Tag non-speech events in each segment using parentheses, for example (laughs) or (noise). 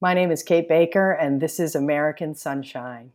My name is Kate Baker, and this is American Sunshine.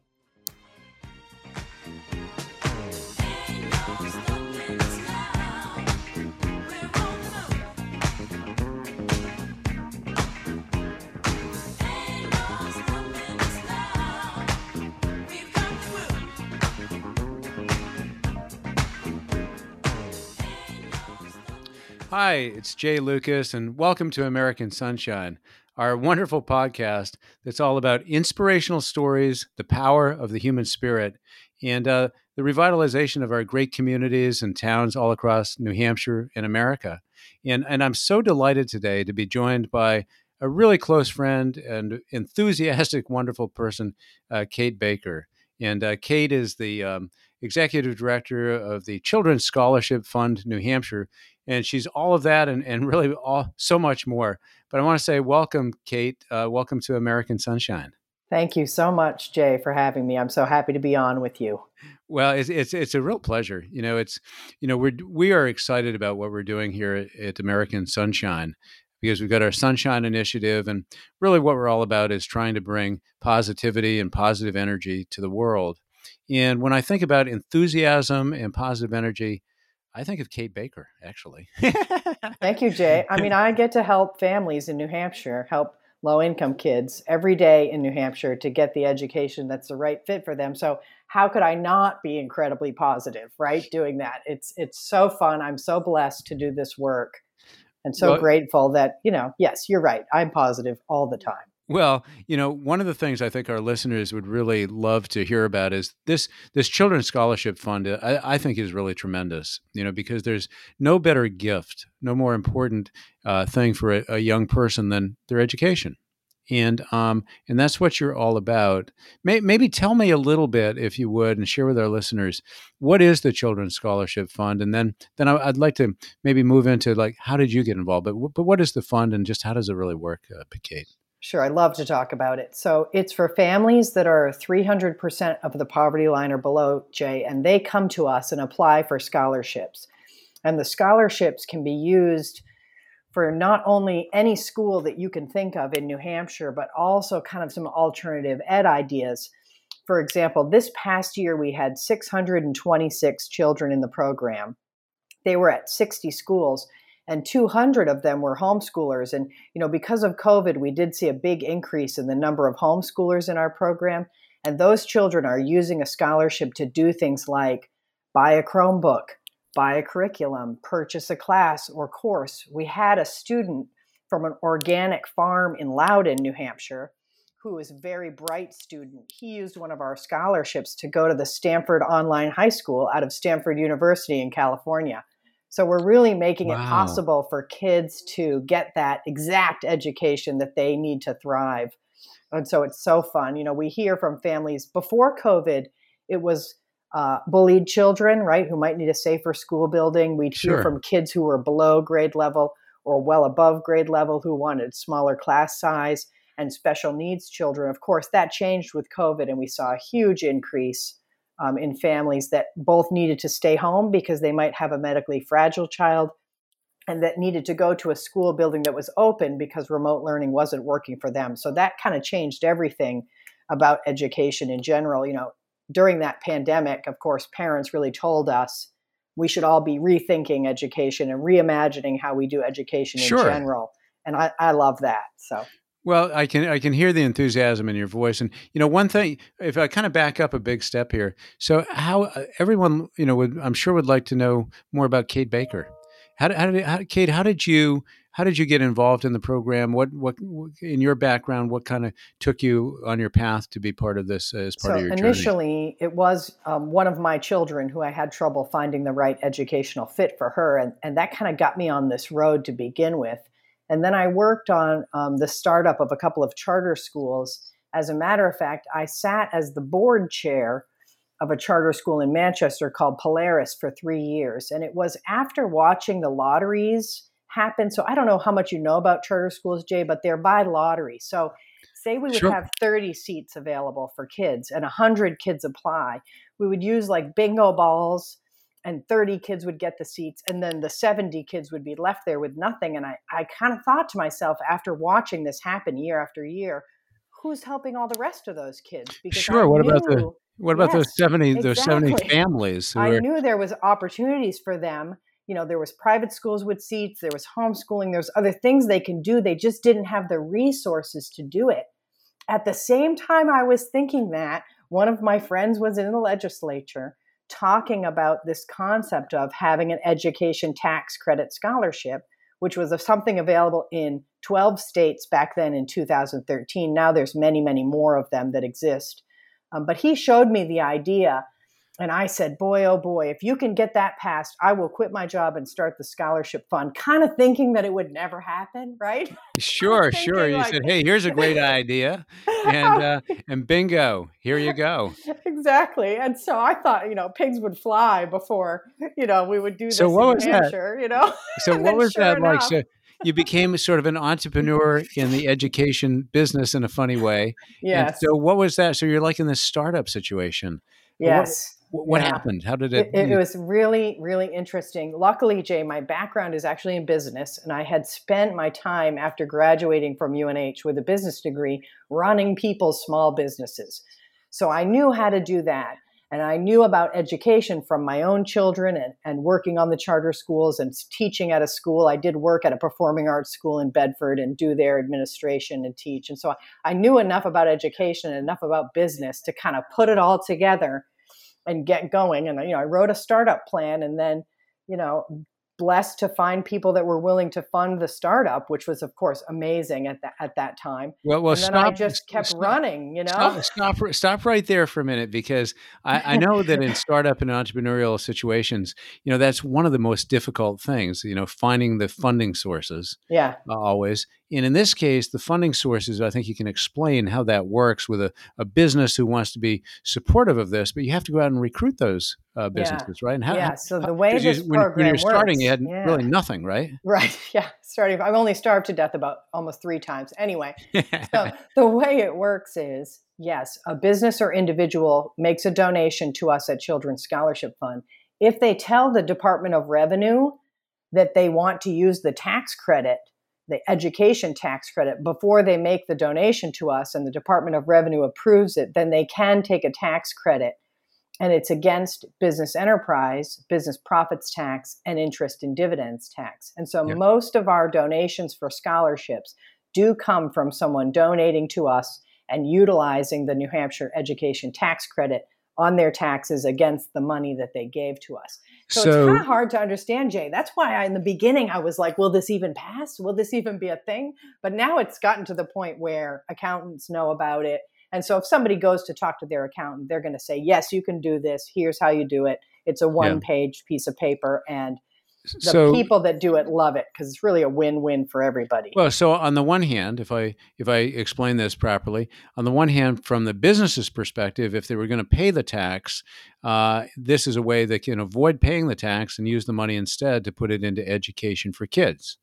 Hi, it's Jay Lucas, and welcome to American Sunshine, our wonderful podcast that's all about inspirational stories, the power of the human spirit, and uh, the revitalization of our great communities and towns all across New Hampshire and America. And, and I'm so delighted today to be joined by a really close friend and enthusiastic, wonderful person, uh, Kate Baker. And uh, Kate is the um, executive director of the Children's Scholarship Fund New Hampshire, and she's all of that and, and really all so much more. But I want to say welcome, Kate. Uh, welcome to American Sunshine. Thank you so much, Jay, for having me. I'm so happy to be on with you. Well, it's it's, it's a real pleasure. You know, it's you know we're we are excited about what we're doing here at, at American Sunshine because we've got our Sunshine Initiative, and really what we're all about is trying to bring positivity and positive energy to the world. And when I think about enthusiasm and positive energy, I think of Kate Baker, actually. (laughs) Thank you, Jay. I mean, I get to help families in New Hampshire, help low income kids every day in New Hampshire to get the education that's the right fit for them. So, how could I not be incredibly positive, right? Doing that. It's it's so fun. I'm so blessed to do this work and so well, grateful that, you know, yes, you're right. I'm positive all the time. Well, you know, one of the things I think our listeners would really love to hear about is this this children's scholarship fund. I, I think is really tremendous. You know, because there's no better gift, no more important uh, thing for a, a, young person than their education, and um, and that's what you're all about. May, maybe tell me a little bit, if you would, and share with our listeners what is the Children's Scholarship Fund, and then then I, would like to maybe move into like how did you get involved, but but what is the fund, and just how does it really work, uh, Kate? Sure, I love to talk about it. So it's for families that are 300% of the poverty line or below, Jay, and they come to us and apply for scholarships. And the scholarships can be used for not only any school that you can think of in New Hampshire, but also kind of some alternative ed ideas. For example, this past year we had 626 children in the program. They were at 60 schools and 200 of them were homeschoolers. And you know because of covid we did see a big increase in the number of homeschoolers in our program. And those children are using a scholarship to do things like buy a chromebook buy a curriculum purchase a class or course. We had a student from an organic farm in loudon new hampshire who is a very bright student. He used one of our scholarships to go to the stanford online high school out of stanford university in california so we're really making wow. it possible for kids to get that exact education that they need to thrive. And so it's so fun. You know, we hear from families before COVID, it was uh, bullied children, right, who might need a safer school building. We'd hear sure. from kids who were below grade level or well above grade level who wanted smaller class size and special needs children. Of course, that changed with COVID, and we saw a huge increase um, in families that both needed to stay home because they might have a medically fragile child and that needed to go to a school building that was open because remote learning wasn't working for them. So that kind of changed everything about education in general. You know, during that pandemic, of course, parents really told us we should all be rethinking education and reimagining how we do education in sure. general. And I, I love that. So well, I can I can hear the enthusiasm in your voice, and you know one thing. If I kind of back up a big step here, so how uh, everyone you know would I'm sure would like to know more about Kate Baker. How did, how did how, Kate? How did you how did you get involved in the program? What what in your background? What kind of took you on your path to be part of this as part so of your journey? initially, it was um, one of my children who I had trouble finding the right educational fit for her, and and that kind of got me on this road to begin with. And then I worked on um, the startup of a couple of charter schools. As a matter of fact, I sat as the board chair of a charter school in Manchester called Polaris for three years. And it was after watching the lotteries happen. So I don't know how much you know about charter schools, Jay, but they're by lottery. So say we would sure. have 30 seats available for kids and 100 kids apply. We would use like bingo balls and 30 kids would get the seats and then the 70 kids would be left there with nothing and i, I kind of thought to myself after watching this happen year after year who's helping all the rest of those kids? Because sure I what knew, about the what about yes, those 70 exactly. those 70 families i knew there was opportunities for them. You know there was private schools with seats there was homeschooling there's other things they can do they just didn't have the resources to do it. At the same time i was thinking that one of my friends was in the legislature talking about this concept of having an education tax credit scholarship, which was something available in 12 states back then in 2013. Now there's many, many more of them that exist. Um, but he showed me the idea and I said, boy, oh boy, if you can get that passed, I will quit my job and start the scholarship fund, kind of thinking that it would never happen, right? (laughs) Sure, sure. You like, said, hey, here's a great idea. And, uh, and bingo, here you go. (laughs) exactly. And so I thought, you know, pigs would fly before, you know, we would do this so what was Hampshire, that? you know? So (laughs) what was sure that enough, like? So you became sort of an entrepreneur in the education business in a funny way. Yes. And so what was that? So you're like in this startup situation. Yes. What, what yeah. happened? How did it? It, it was really, really interesting. Luckily, Jay, my background is actually in business, and I had spent my time after graduating from UNH with a business degree running people's small businesses. So I knew how to do that. And I knew about education from my own children and, and working on the charter schools and teaching at a school. I did work at a performing arts school in Bedford and do their administration and teach. And so I knew enough about education and enough about business to kind of put it all together and get going. And you know, I wrote a startup plan, and then you know, blessed to find people that were willing to fund the startup, which was of course amazing at that at that time. Well, well, and then stop, I just kept stop, running. You know, stop, stop, stop right there for a minute because I, I know that in startup and entrepreneurial situations, you know, that's one of the most difficult things. You know, finding the funding sources. Yeah, uh, always. And in this case, the funding sources, I think you can explain how that works with a, a business who wants to be supportive of this, but you have to go out and recruit those uh, businesses, yeah. right? And how, yeah. So the way this you, when, program when you're works, starting, you had yeah. really nothing, right? (laughs) Right. Yeah. Starting. I've only starved to death about almost three times. Anyway, so (laughs) the way it works is yes, a business or individual makes a donation to us at Children's Scholarship Fund. If they tell the Department of Revenue that they want to use the tax credit the education tax credit before they make the donation to us and the Department of Revenue approves it, then they can take a tax credit and it's against business enterprise, business profits tax, and interest and dividends tax. And so most of our donations for scholarships do come from someone donating to us and utilizing the New Hampshire education tax credit on their taxes against the money that they gave to us. So, so it's kind of hard to understand, Jay. That's why I, in the beginning I was like, will this even pass? Will this even be a thing? But now it's gotten to the point where accountants know about it. And so if somebody goes to talk to their accountant, they're going to say, yes, you can do this. Here's how you do it. It's a one yeah. page piece of paper. And the so, people that do it love it because it's really a win-win for everybody. Well, so on the one hand, if I if I explain this properly, on the one hand, from the business's perspective, if they were going to pay the tax, uh, this is a way they can avoid paying the tax and use the money instead to put it into education for kids.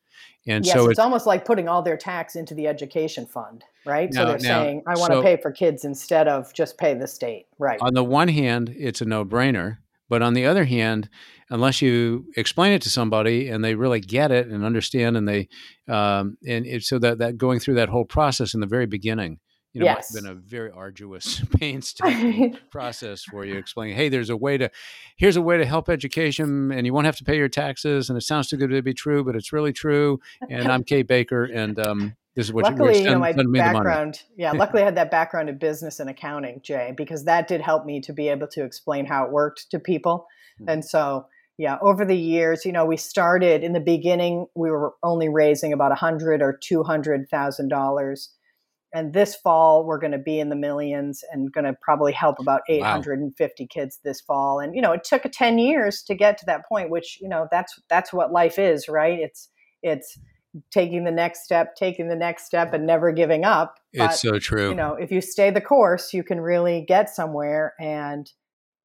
And yes, so it's, it's almost like putting all their tax into the education fund, right? So they're saying, I want so, to pay for kids instead of just pay the state, right? On the one hand, it's a no-brainer, but on the other hand, unless you explain it to somebody and they really get it and understand, and they um, and it, so that that going through that whole process in the very beginning, you know, yes. been a very arduous, (laughs) (laughs) painstaking process for you explaining, hey, there's a way to, here's a way to help education, and you won't have to pay your taxes, and it sounds too good to be true, but it's really true. And I'm Kate Baker, and um, this is what luckily, you, you know, my background. yeah, luckily I had that background in business and accounting, Jay, because that did help me to be able to explain how it worked to people. Mm-hmm. And so, yeah, over the years, you know, we started in the beginning, we were only raising about a hundred or two hundred thousand dollars. And this fall, we're going to be in the millions and going to probably help about 850 wow. kids this fall. And you know, it took 10 years to get to that point, which you know, that's that's what life is, right? It's it's taking the next step, taking the next step, and never giving up. But, it's so true. You know, if you stay the course, you can really get somewhere. And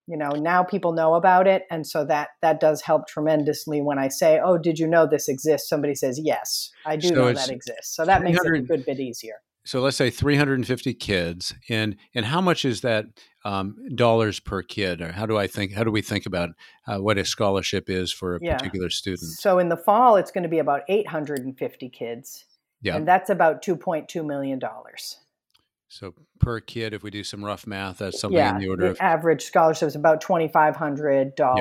you know, now people know about it, and so that that does help tremendously. When I say, "Oh, did you know this exists?" Somebody says, "Yes, I do so know that exists." So that makes it a good bit easier. So let's say 350 kids and and how much is that um, dollars per kid or how do i think how do we think about uh, what a scholarship is for a yeah. particular student? So in the fall it's going to be about 850 kids yeah. and that's about 2.2 million dollars. So per kid if we do some rough math that's something yeah, in the order the of average scholarship is about $2500 yeah,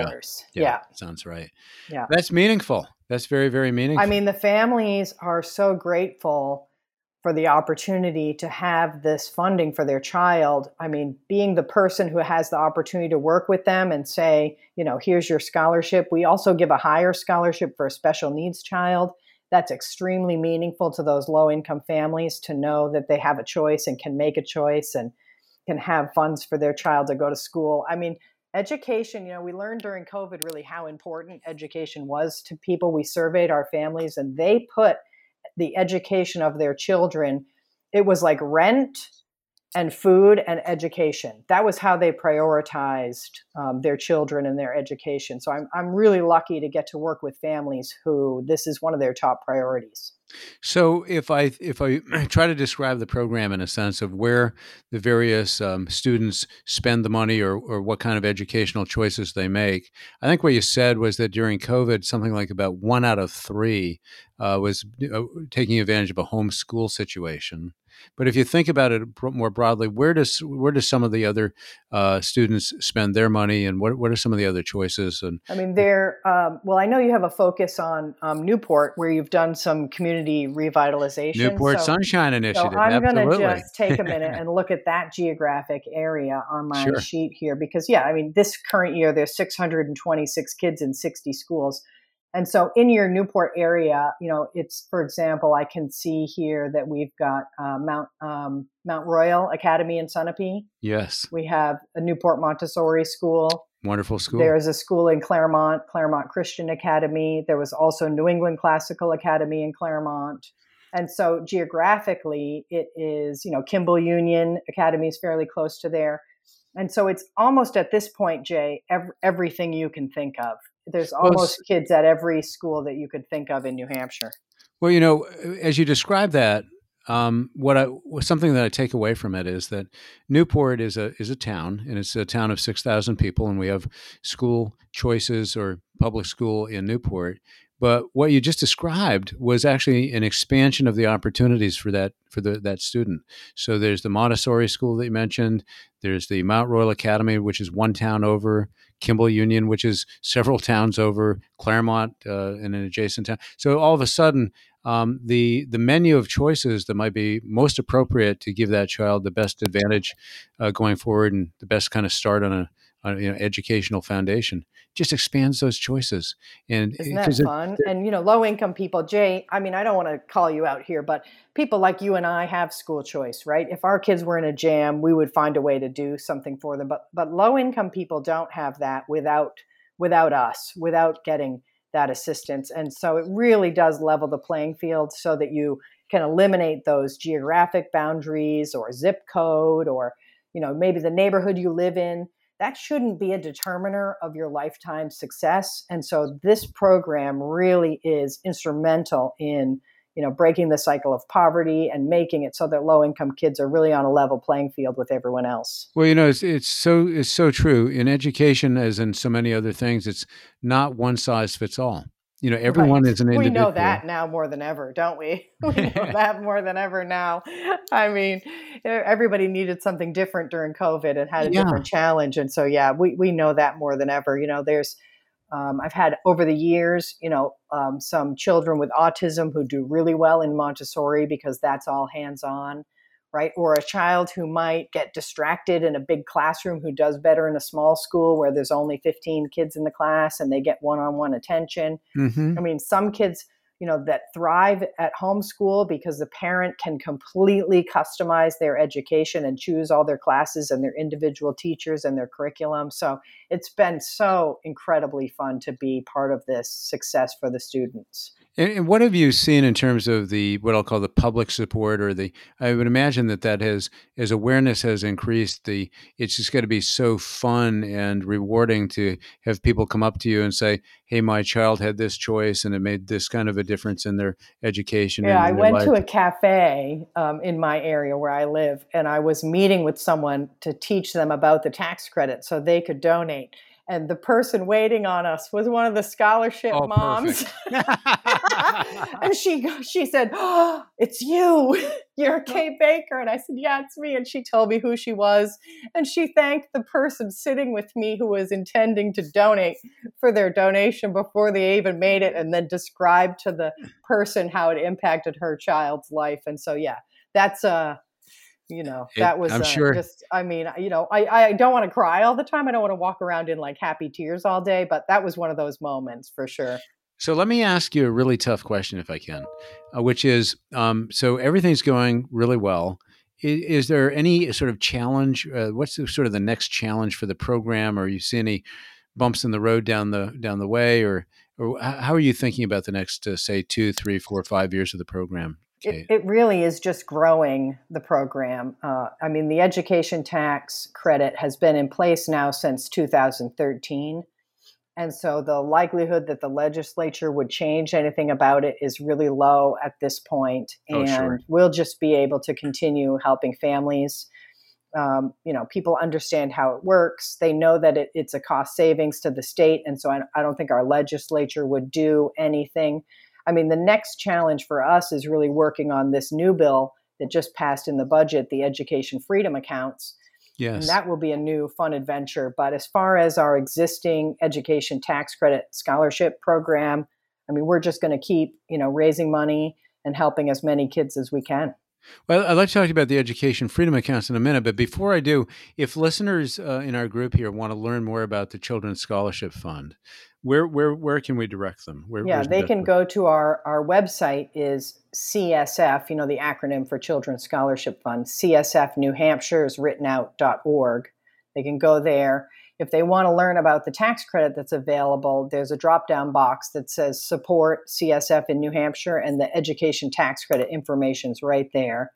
yeah, yeah. sounds right. Yeah. That's meaningful. That's very very meaningful. i mean the families are so grateful for the opportunity to have this funding for their child. I mean, being the person who has the opportunity to work with them and say, you know, here's your scholarship. We also give a higher scholarship for a special needs child. That's extremely meaningful to those low income families to know that they have a choice and can make a choice and can have funds for their child to go to school. I mean, education, you know, we learned during COVID really how important education was to people. We surveyed our families and they put the education of their children, it was like rent and food and education. That was how they prioritized um, their children and their education. So I'm, I'm really lucky to get to work with families who this is one of their top priorities. So if I if I (clears throat) try to describe the program in a sense of where the various um, students spend the money or, or what kind of educational choices they make, I think what you said was that during COVID, something like about one out of three uh, was uh, taking advantage of a homeschool situation. But if you think about it more broadly, where does where does some of the other uh, students spend their money, and what what are some of the other choices? And I mean, there. Um, well, I know you have a focus on um, Newport, where you've done some community revitalization. Newport so, Sunshine Initiative. So I'm going to just take a (laughs) minute and look at that geographic area on my sure. sheet here, because yeah, I mean, this current year there's 626 kids in 60 schools. And so in your Newport area, you know, it's, for example, I can see here that we've got uh, Mount, um, Mount Royal Academy in Sunapee. Yes. We have a Newport Montessori school. Wonderful school. There's a school in Claremont, Claremont Christian Academy. There was also New England Classical Academy in Claremont. And so geographically, it is, you know, Kimball Union Academy is fairly close to there. And so it's almost at this point, Jay, ev- everything you can think of there's almost well, kids at every school that you could think of in New Hampshire. Well, you know, as you describe that, um, what I something that I take away from it is that Newport is a is a town, and it's a town of six thousand people, and we have school choices or public school in Newport. But what you just described was actually an expansion of the opportunities for that for the, that student. So there's the Montessori school that you mentioned. There's the Mount Royal Academy, which is one town over. Kimball Union, which is several towns over. Claremont, uh, in an adjacent town. So all of a sudden, um, the the menu of choices that might be most appropriate to give that child the best advantage uh, going forward and the best kind of start on a uh, you know, educational foundation just expands those choices. And isn't that fun? It, and you know, low income people, Jay. I mean, I don't want to call you out here, but people like you and I have school choice, right? If our kids were in a jam, we would find a way to do something for them. But but low income people don't have that without without us, without getting that assistance. And so it really does level the playing field so that you can eliminate those geographic boundaries or zip code or you know maybe the neighborhood you live in that shouldn't be a determiner of your lifetime success. And so this program really is instrumental in you know breaking the cycle of poverty and making it so that low income kids are really on a level playing field with everyone else well you know it's, it's so it's so true in education as in so many other things it's not one size fits all you know everyone right. is an individual. We know that now more than ever, don't we? (laughs) (laughs) We know that more than ever now. I mean, everybody needed something different during COVID and had a yeah. different challenge, and so yeah, we we know that more than ever. You know, there's um, I've had over the years, you know, um, some children with autism who do really well in Montessori because that's all hands on right? Or a child who might get distracted in a big classroom who does better in a small school where there's only 15 kids in the class and they get one on one attention. Mm-hmm. I mean, some kids, you know, that thrive at homeschool because the parent can completely customize their education and choose all their classes and their individual teachers and their curriculum. So it's been so incredibly fun to be part of this success for the students. And, and, what have you seen in terms of the what I'll call the public support or the? I would imagine that that has, as awareness has increased, the it's just going to be so fun and rewarding to have people come up to you and say, "Hey, my child had this choice, and it made this kind of a difference in their education." Yeah, I went life. to a cafe um, in my area where I live, and I was meeting with someone to teach them about the tax credit so they could donate and the person waiting on us was one of the scholarship oh, moms. (laughs) and she she said oh, it's you. (laughs) You're kate baker. And i said yeah it's me. And she told me who she was. And she thanked the person sitting with me who was intending to donate for their donation before they even made it and then described to the person how it impacted her child's life. And so yeah that's uh you know that was i'm uh, sure just i mean you know i i don't want to cry all the time. I don't want to walk around in like happy tears all day but that was one of those moments for sure. So let me ask you a really tough question if i can uh, which is um, so everything's going really well. Is, is there any sort of challenge uh, what's the, sort of the next challenge for the program? Or you see any bumps in the road down the down the way? Or or how are you thinking about the next uh, say two three four five years of the program it, it, really is just growing the program. Uh, I mean, the education tax credit has been in place now since 2013. And so the likelihood that the legislature would change anything about it is really low at this point. And oh, sure. we'll just be able to continue helping families. Um, you know, people understand how it works. They know that it, it's a cost savings to the state. And so I, I don't think our legislature would do anything I mean, the next challenge for us is really working on this new bill that just passed in the budget, the education freedom accounts. Yes. And that will be a new fun adventure. But as far as our existing education tax credit scholarship program, I mean, we're just going to keep, you know, raising money and helping as many kids as we can. Well, I'd like to talk to you about the education freedom accounts in a minute, but before I do, if listeners uh, in our group here want to learn more about the Children's Scholarship Fund, where where where can we direct them? Where, yeah, they can go to our our website is CSF, you know the acronym for Children's Scholarship Fund. CSF New Hampshire is written out.org. They can go there. If they want to learn about the tax credit that's available, there's a drop down box that says support CSF in New Hampshire, and the education tax credit information is right there.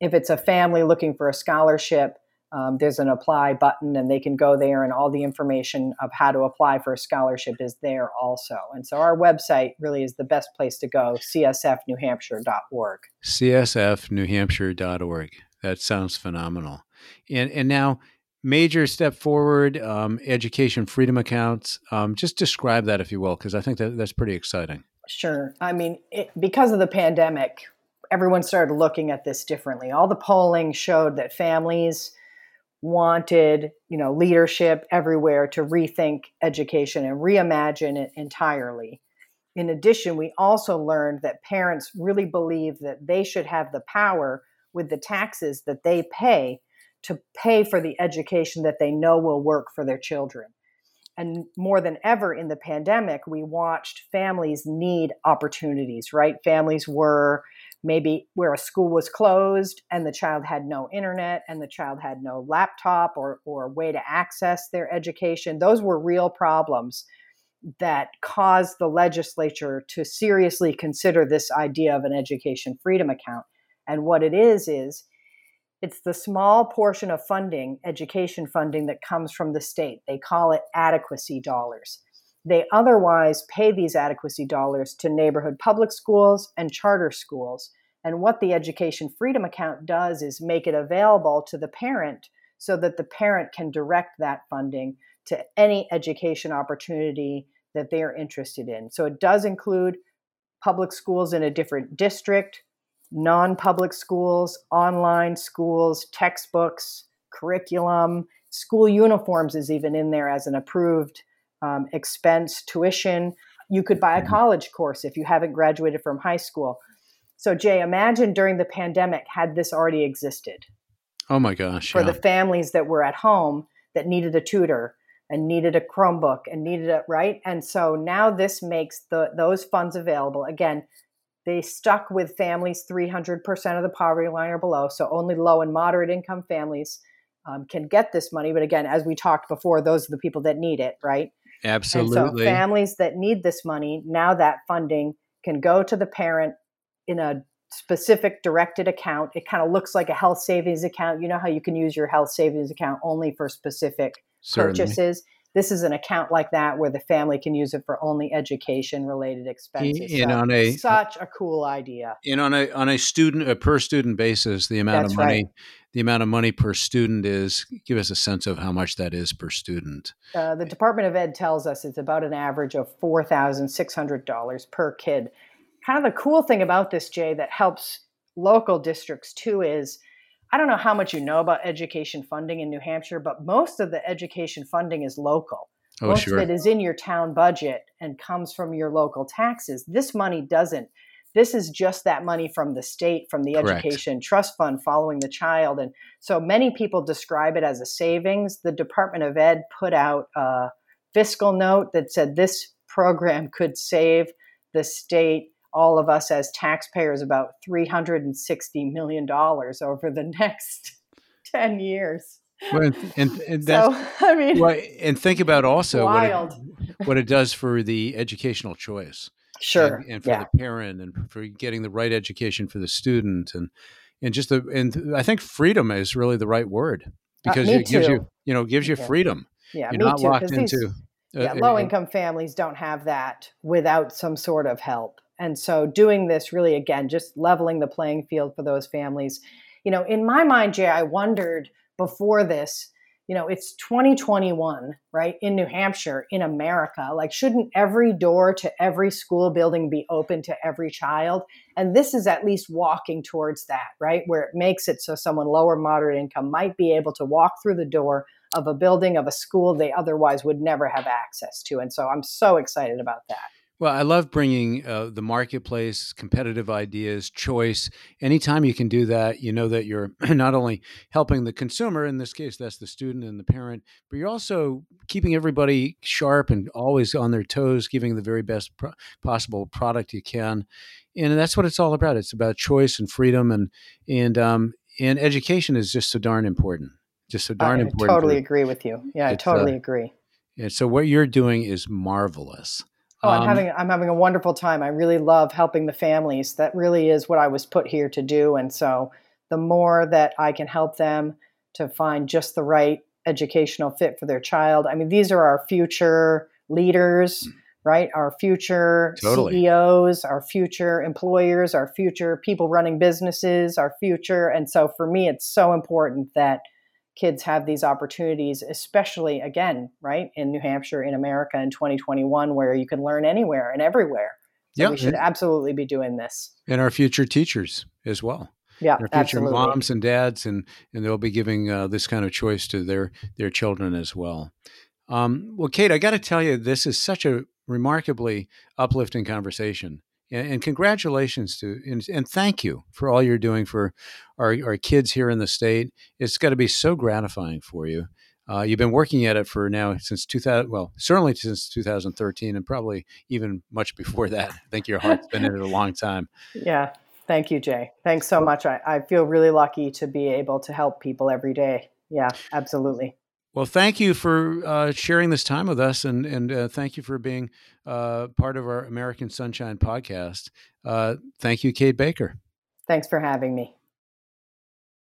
If it's a family looking for a scholarship, um, there's an apply button and they can go there and all the information of how to apply for a scholarship is there also. And so our website really is the best place to go csfnewhampshire.org csfnewhampshire.org that sounds phenomenal. And and now major step forward um, education freedom accounts. Um, just describe that if you will because i think that that's pretty exciting. Sure. I mean it, because of the pandemic everyone started looking at this differently. All the polling showed that families wanted you know leadership everywhere to rethink education and reimagine it entirely. In addition we also learned that parents really believe that they should have the power with the taxes that they pay to pay for the education that they know will work for their children. And more than ever in the pandemic we watched families need opportunities right? Families were maybe where a school was closed and the child had no internet and the child had no laptop or, or way to access their education. Those were real problems that caused the legislature to seriously consider this idea of an education freedom account. And what it is, is it's the small portion of funding, education funding, that comes from the state. They call it adequacy dollars. They otherwise pay these adequacy dollars to neighborhood public schools and charter schools. And what the Education Freedom Account does is make it available to the parent so that the parent can direct that funding to any education opportunity that they're interested in. So it does include public schools in a different district, non public schools, online schools, textbooks, curriculum, school uniforms is even in there as an approved um, expense, tuition. You could buy a mm-hmm. college course if you haven't graduated from high school. So, Jay, imagine during the pandemic had this already existed. Oh my gosh. For yeah. the families that were at home that needed a tutor and needed a Chromebook and needed it, right? And so now this makes the those funds available. Again, they stuck with families 300% of the poverty line or below. So only low and moderate income families um, can get this money. But again, as we talked before, those are the people that need it, right? Absolutely. And so families that need this money, now that funding can go to the parent in a specific directed account. It kind of looks like a health savings account. You know how you can use your health savings account only for specific Certainly. purchases. This is an account like that where the family can use it for only education related expenses. And so on a such a cool idea. And on a on a student a per student basis, the amount That's of money right. The amount of money per student is give us a sense of how much that is per student. Uh, the Department of Ed tells us it's about an average of four thousand six hundred dollars per kid. Kind of the cool thing about this, Jay, that helps local districts too is I don't know how much you know about education funding in New Hampshire, but most of the education funding is local. Oh, most sure. of it is in your town budget and comes from your local taxes. This money doesn't. This is just that money from the state, from the Correct. education trust fund following the child. And so many people describe it as a savings. The Department of Ed put out a fiscal note that said this program could save the state all of us as taxpayers about $360 million over the (laughs) next 10 years. Well, and, and so, (laughs) I mean, well, and think about also what it, what it, does for the educational choice. Sure. And, and for yeah. the parent and for getting the right education for the student and, and just the, and I think freedom is really the right word uh, because uh, it gives too. you, you know, gives you yeah. freedom. Yeah. You're not too, locked into. These, yeah, low income families don't have that without some sort of help. And so doing this really, again, just leveling the playing field for those families. You know, in my mind, Jay, I wondered before this, you know, it's 2021, right, in New Hampshire, in America. Like, shouldn't every door to every school building be open to every child? And this is at least walking towards that, right, where it makes it so someone lower moderate income might be able to walk through the door of a building of a school they otherwise would never have access to. And so I'm so excited about that. Well, I love bringing uh, the marketplace, competitive ideas, choice. Anytime you can do that, you know that you're (clears throat) not only helping the consumer, in this case, that's the student and the parent, but you're also keeping everybody sharp and always on their toes, giving the very best pro- possible product you can. And that's what it's all about. It's about choice and freedom, and and um, and education is just so darn important. Just so darn I important. I totally agree with you. Yeah, I totally uh, agree. And so what you're doing is marvelous. Oh, I'm um, having I'm having a wonderful time. I really love helping the families. That really is what I was put here to do. And so the more that I can help them to find just the right educational fit for their child. I mean, these are our future leaders, mm. right? Our future totally. CEOs, our future employers, our future people running businesses, our future. And so for me, it's so important that kids have these opportunities, especially again, right, in New Hampshire, in America in 2021, where you can learn anywhere and everywhere. So yeah, we should absolutely be doing this. And our future teachers as well. Yeah, our future absolutely. moms and dads, and and they'll be giving uh, this kind of choice to their their children as well. Um, well, Kate, I got to tell you, this is such a remarkably uplifting conversation and, and congratulations to and, and, thank you for all you're doing for our, our kids here in the state. It's got to be so gratifying for you. Uh, you've been working at it for now since 2000, well, certainly since 2013, and probably even much before that. I think your heart's been in it a long time. (laughs) Yeah. Thank you, Jay. Thanks so much. I, I feel really lucky to be able to help people every day. Yeah, absolutely. Well, thank you for uh, sharing this time with us, and and uh, thank you for being uh, part of our American Sunshine podcast. Uh, thank you, Kate Baker. Thanks for having me.